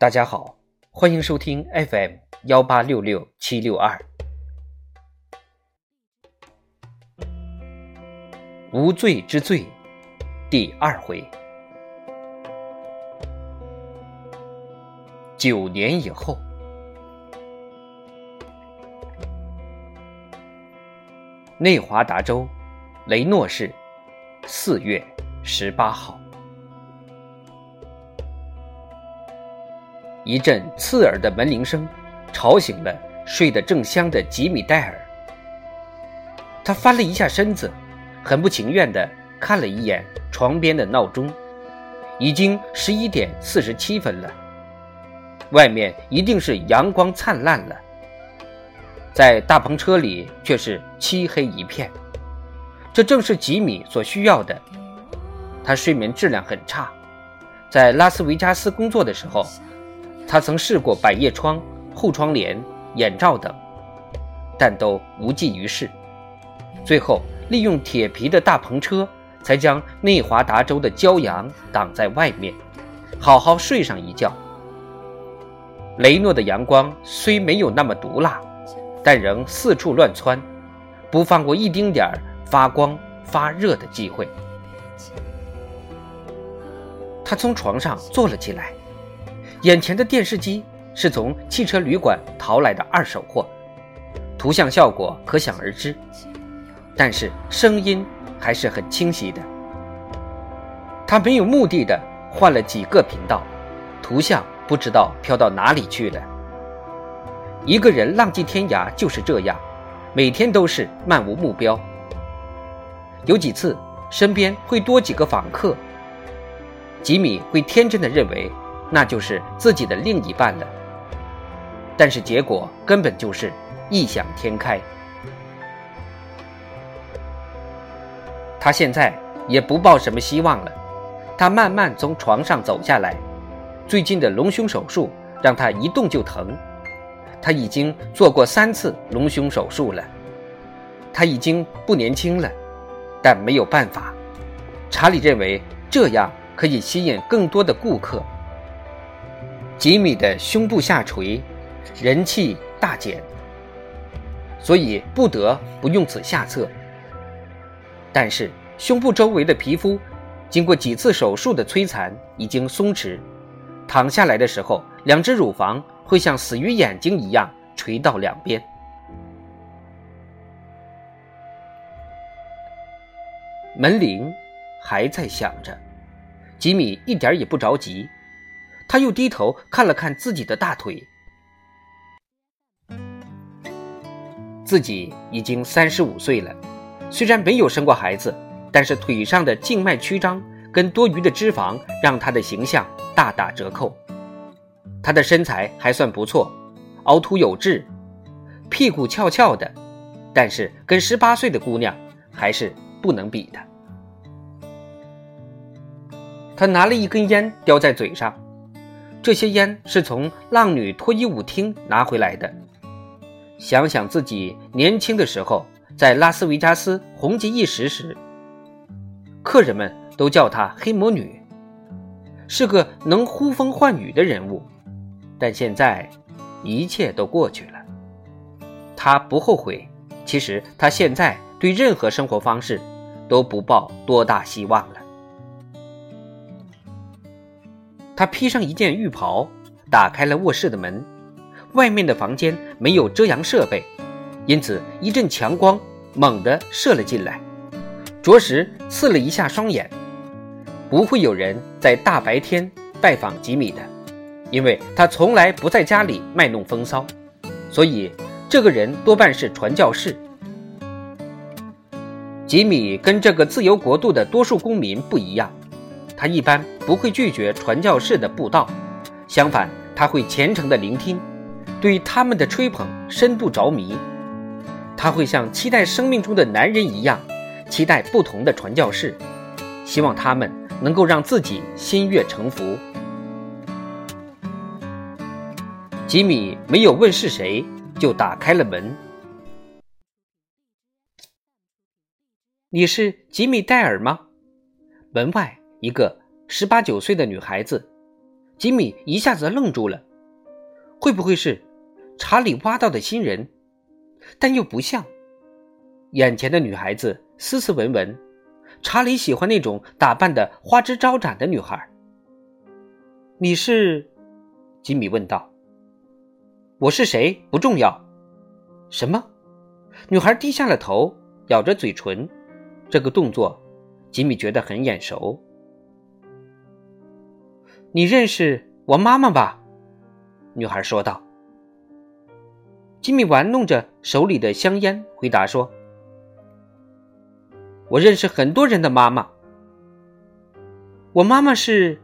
大家好，欢迎收听 FM 幺八六六七六二。无罪之罪，第二回。九年以后，内华达州雷诺市四月十八号。一阵刺耳的门铃声，吵醒了睡得正香的吉米戴尔。他翻了一下身子，很不情愿地看了一眼床边的闹钟，已经十一点四十七分了。外面一定是阳光灿烂了，在大篷车里却是漆黑一片。这正是吉米所需要的。他睡眠质量很差，在拉斯维加斯工作的时候。他曾试过百叶窗、后窗帘、眼罩等，但都无济于事。最后，利用铁皮的大篷车，才将内华达州的骄阳挡在外面，好好睡上一觉。雷诺的阳光虽没有那么毒辣，但仍四处乱窜，不放过一丁点儿发光发热的机会。他从床上坐了起来。眼前的电视机是从汽车旅馆淘来的二手货，图像效果可想而知，但是声音还是很清晰的。他没有目的的换了几个频道，图像不知道飘到哪里去了。一个人浪迹天涯就是这样，每天都是漫无目标。有几次身边会多几个访客，吉米会天真的认为。那就是自己的另一半了，但是结果根本就是异想天开。他现在也不抱什么希望了。他慢慢从床上走下来，最近的隆胸手术让他一动就疼。他已经做过三次隆胸手术了。他已经不年轻了，但没有办法。查理认为这样可以吸引更多的顾客。吉米的胸部下垂，人气大减，所以不得不用此下策。但是胸部周围的皮肤，经过几次手术的摧残，已经松弛，躺下来的时候，两只乳房会像死鱼眼睛一样垂到两边。门铃还在响着，吉米一点也不着急。他又低头看了看自己的大腿，自己已经三十五岁了，虽然没有生过孩子，但是腿上的静脉曲张跟多余的脂肪让他的形象大打折扣。他的身材还算不错，凹凸有致，屁股翘翘的，但是跟十八岁的姑娘还是不能比的。他拿了一根烟叼在嘴上。这些烟是从浪女脱衣舞厅拿回来的。想想自己年轻的时候，在拉斯维加斯红极一时时，客人们都叫她黑魔女，是个能呼风唤雨的人物。但现在，一切都过去了。他不后悔。其实他现在对任何生活方式，都不抱多大希望了。他披上一件浴袍，打开了卧室的门。外面的房间没有遮阳设备，因此一阵强光猛地射了进来，着实刺了一下双眼。不会有人在大白天拜访吉米的，因为他从来不在家里卖弄风骚，所以这个人多半是传教士。吉米跟这个自由国度的多数公民不一样。他一般不会拒绝传教士的布道，相反，他会虔诚地聆听，对他们的吹捧深度着迷。他会像期待生命中的男人一样，期待不同的传教士，希望他们能够让自己心悦诚服。吉米没有问是谁，就打开了门。你是吉米戴尔吗？门外。一个十八九岁的女孩子，吉米一下子愣住了，会不会是查理挖到的新人？但又不像。眼前的女孩子斯斯文文，查理喜欢那种打扮的花枝招展的女孩。你是？吉米问道。我是谁不重要。什么？女孩低下了头，咬着嘴唇。这个动作，吉米觉得很眼熟。你认识我妈妈吧？女孩说道。吉米玩弄着手里的香烟，回答说：“我认识很多人的妈妈。我妈妈是……”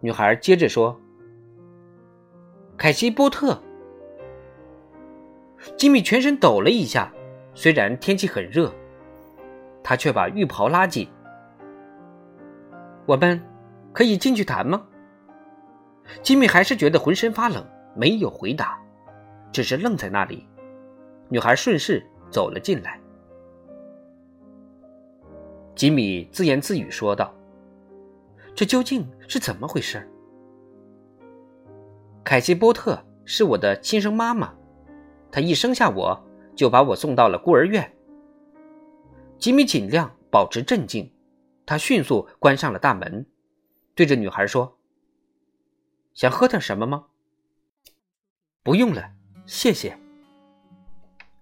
女孩接着说：“凯西·波特。”吉米全身抖了一下，虽然天气很热，他却把浴袍拉紧。我们可以进去谈吗？吉米还是觉得浑身发冷，没有回答，只是愣在那里。女孩顺势走了进来。吉米自言自语说道：“这究竟是怎么回事？”凯西·波特是我的亲生妈妈。她一生下我就把我送到了孤儿院。吉米尽量保持镇静，他迅速关上了大门，对着女孩说：“想喝点什么吗？”“不用了，谢谢。”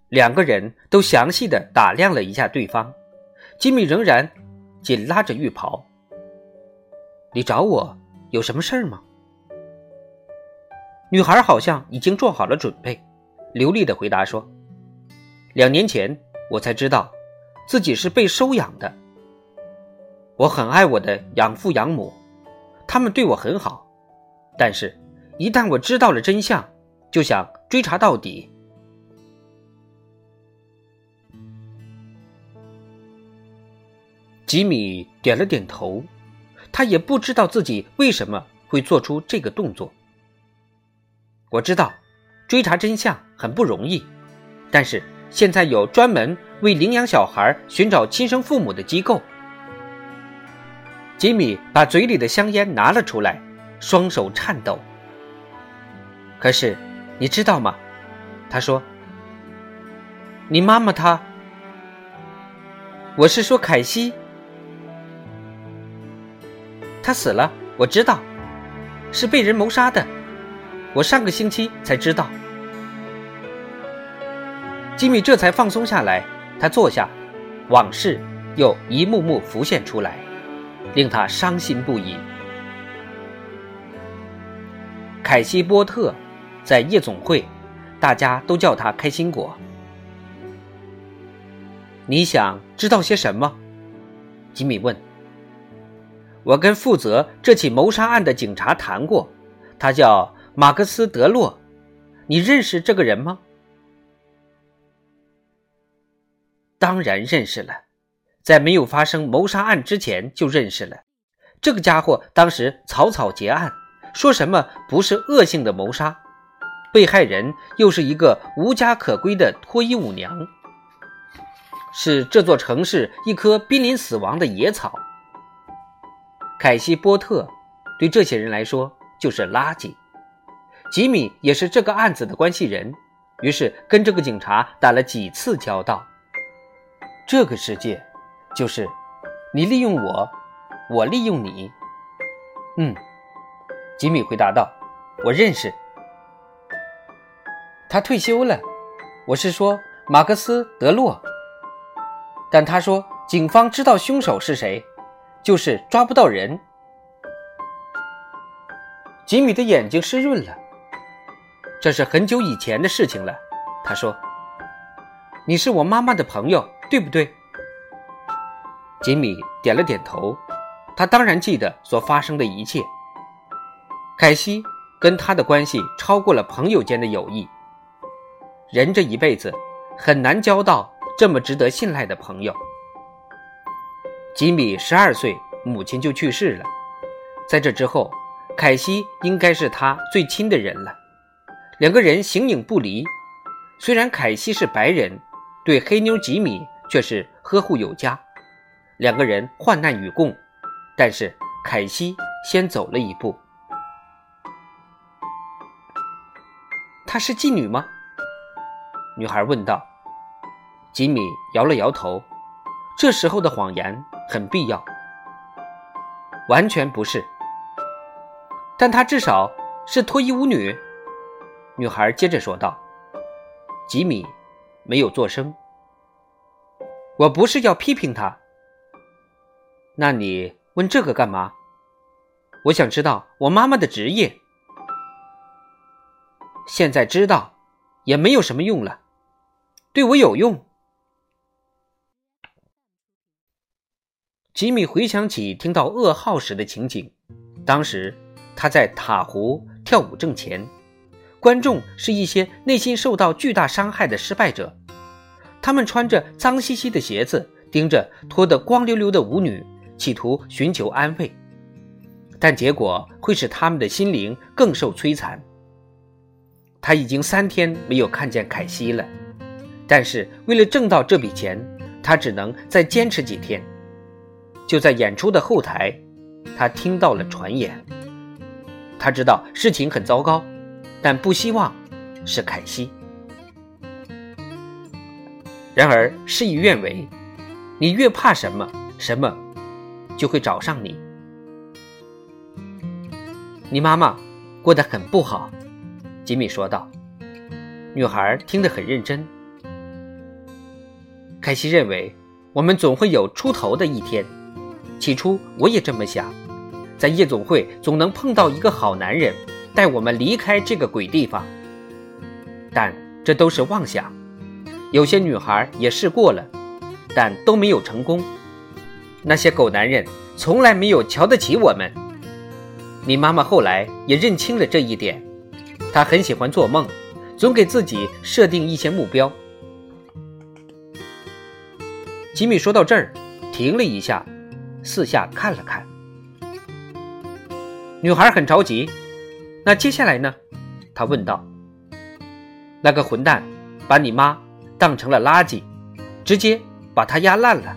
两个人都详细的打量了一下对方。吉米仍然紧拉着浴袍。“你找我有什么事儿吗？”女孩好像已经做好了准备。流利的回答说：“两年前，我才知道自己是被收养的。我很爱我的养父养母，他们对我很好。但是，一旦我知道了真相，就想追查到底。”吉米点了点头，他也不知道自己为什么会做出这个动作。我知道。追查真相很不容易，但是现在有专门为领养小孩寻找亲生父母的机构。吉米把嘴里的香烟拿了出来，双手颤抖。可是，你知道吗？他说：“你妈妈她……我是说凯西，她死了。我知道，是被人谋杀的。”我上个星期才知道，吉米这才放松下来。他坐下，往事又一幕幕浮现出来，令他伤心不已。凯西·波特在夜总会，大家都叫他开心果。你想知道些什么？吉米问。我跟负责这起谋杀案的警察谈过，他叫。马克思·德洛，你认识这个人吗？当然认识了，在没有发生谋杀案之前就认识了。这个家伙当时草草结案，说什么不是恶性的谋杀，被害人又是一个无家可归的脱衣舞娘，是这座城市一棵濒临死亡的野草。凯西·波特对这些人来说就是垃圾。吉米也是这个案子的关系人，于是跟这个警察打了几次交道。这个世界，就是你利用我，我利用你。嗯，吉米回答道：“我认识，他退休了。我是说马克思·德洛。但他说警方知道凶手是谁，就是抓不到人。”吉米的眼睛湿润了。这是很久以前的事情了，他说：“你是我妈妈的朋友，对不对？”吉米点了点头，他当然记得所发生的一切。凯西跟他的关系超过了朋友间的友谊。人这一辈子很难交到这么值得信赖的朋友。吉米十二岁，母亲就去世了，在这之后，凯西应该是他最亲的人了。两个人形影不离，虽然凯西是白人，对黑妞吉米却是呵护有加。两个人患难与共但是凯西先走了一步。她是妓女吗？女孩问道。吉米摇了摇头。这时候的谎言很必要。完全不是。但她至少是脱衣舞女。女孩接着说道。吉米没有做声。我不是要批评她那你问这个干嘛？我想知道我妈妈的职业。现在知道也没有什么用了，对我有用。吉米回想起听到噩耗时的情景，当时他在塔湖跳舞挣钱，观众是一些内心受到巨大伤害的失败者，他们穿着脏兮兮的鞋子，盯着脱得光溜溜的舞女，企图寻求安慰，但结果会使他们的心灵更受摧残。他已经三天没有看见凯西了，但是为了挣到这笔钱，他只能再坚持几天。就在演出的后台，他听到了传言。他知道事情很糟糕，但不希望是凯西。然而事与愿违，你越怕什么，什么就会找上你。你妈妈过得很不好。吉米说道：“女孩听得很认真。凯西认为，我们总会有出头的一天。起初我也这么想，在夜总会总能碰到一个好男人，带我们离开这个鬼地方。但这都是妄想。有些女孩也试过了，但都没有成功。那些狗男人从来没有瞧得起我们。你妈妈后来也认清了这一点。”她很喜欢做梦，总给自己设定一些目标。吉米说到这儿，停了一下，四下看了看。女孩很着急。那接下来呢？他问道。那个混蛋把你妈当成了垃圾，直接把她压烂了。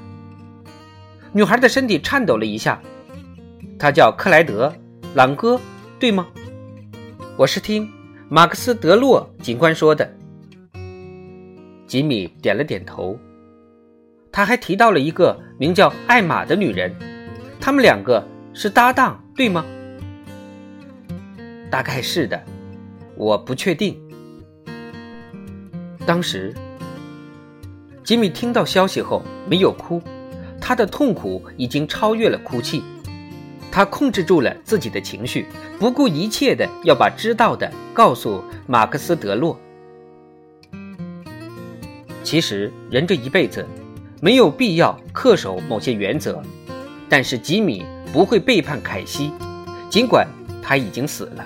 女孩的身体颤抖了一下。他叫克莱德·朗哥，对吗？我是听。马克思·德洛警官说的。吉米点了点头。他还提到了一个名叫艾玛的女人，他们两个是搭档，对吗？大概是的，我不确定。当时，吉米听到消息后没有哭，他的痛苦已经超越了哭泣。他控制住了自己的情绪，不顾一切的要把知道的告诉马克思·德洛。其实，人这一辈子没有必要恪守某些原则，但是吉米不会背叛凯西，尽管他已经死了，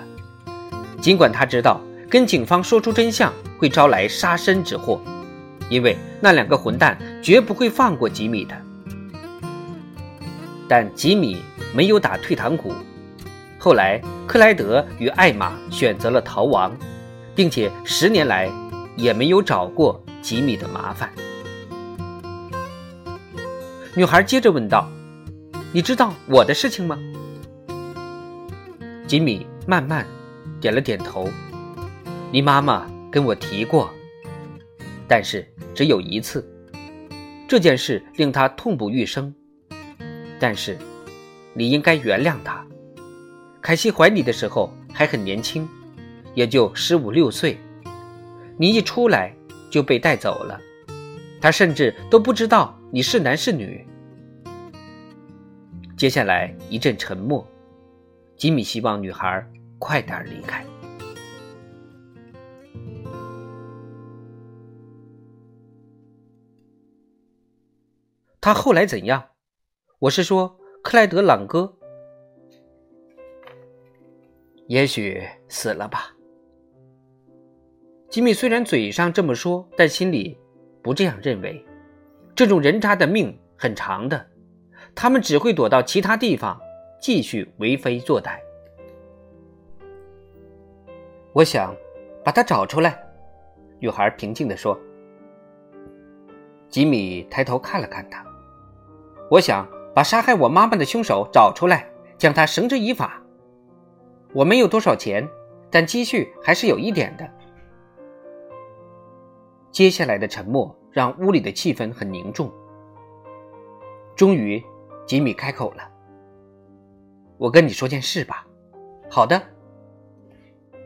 尽管他知道跟警方说出真相会招来杀身之祸，因为那两个混蛋绝不会放过吉米的。但吉米。没有打退堂鼓。后来，克莱德与艾玛选择了逃亡，并且十年来也没有找过吉米的麻烦。女孩接着问道：“你知道我的事情吗？”吉米慢慢点了点头。你妈妈跟我提过，但是只有一次。这件事令她痛不欲生，但是。你应该原谅他。凯西怀你的时候还很年轻，也就十五六岁。你一出来就被带走了，他甚至都不知道你是男是女。接下来一阵沉默。吉米希望女孩快点离开。他后来怎样？我是说。克莱德·朗哥，也许死了吧。吉米虽然嘴上这么说，但心里不这样认为。这种人渣的命很长的，他们只会躲到其他地方继续为非作歹。我想把他找出来。”女孩平静地说。吉米抬头看了看他，我想。把杀害我妈妈的凶手找出来，将他绳之以法。我没有多少钱，但积蓄还是有一点的。接下来的沉默让屋里的气氛很凝重。终于，吉米开口了：“我跟你说件事吧。”“好的。”“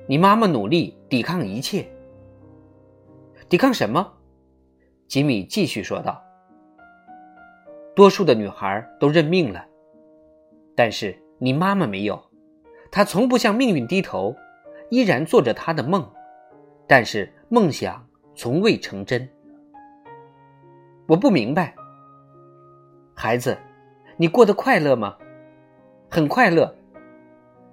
你妈妈努力抵抗一切。”“抵抗什么？”吉米继续说道。“多数的女孩都认命了，但是你妈妈没有，她从不向命运低头，依然做着她的梦，但是梦想从未成真。”我不明白。孩子，你过得快乐吗？很快乐。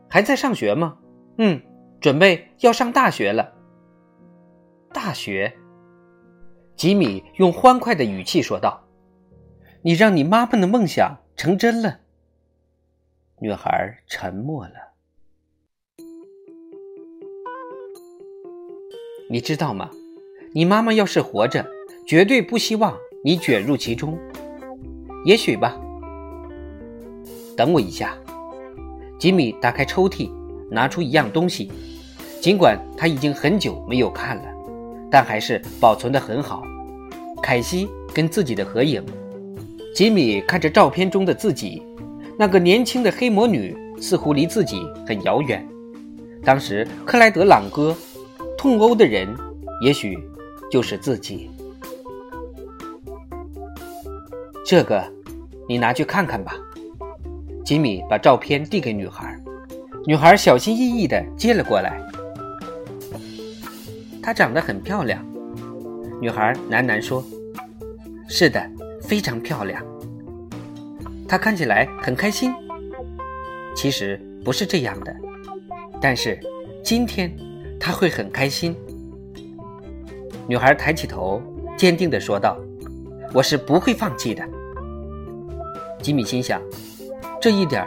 还在上学吗？嗯，准备要上大学了。大学。吉米用欢快的语气说道：“你让你妈妈的梦想成真了。”女孩沉默了。你知道吗？你妈妈要是活着，绝对不希望你卷入其中。也许吧。等我一下。吉米打开抽屉，拿出一样东西。尽管他已经很久没有看了，但还是保存的很好。凯西跟自己的合影。吉米看着照片中的自己，那个年轻的黑魔女似乎离自己很遥远。当时克莱德朗哥痛殴的人，也许就是自己。这个。你拿去看看吧。吉米把照片递给女孩，女孩小心翼翼地接了过来。她长得很漂亮，女孩喃喃说：“是的，非常漂亮。”她看起来很开心。其实不是这样的，但是今天她会很开心。女孩抬起头，坚定地说道：“我是不会放弃的。”吉米心想，这一点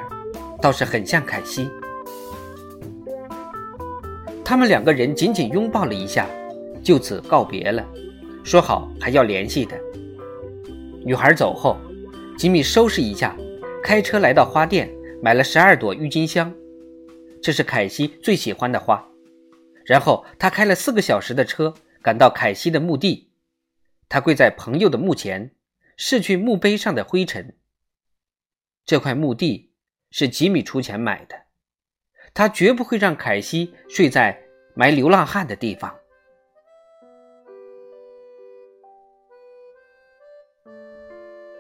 倒是很像凯西。他们两个人紧紧拥抱了一下，就此告别了，说好还要联系的。女孩走后，吉米收拾一下，开车来到花店，买了十二朵郁金香，这是凯西最喜欢的花。然后他开了四个小时的车，赶到凯西的墓地。他跪在朋友的墓前，拭去墓碑上的灰尘。这块墓地是吉米出钱买的，他绝不会让凯西睡在埋流浪汉的地方。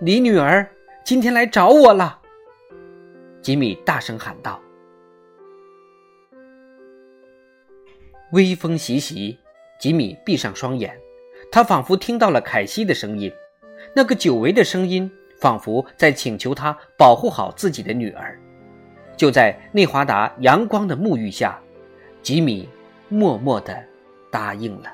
你女儿今天来找我了，吉米大声喊道。微风习习，吉米闭上双眼，他仿佛听到了凯西的声音，那个久违的声音。仿佛在请求他保护好自己的女儿。就在内华达阳光的沐浴下，吉米默默地答应了。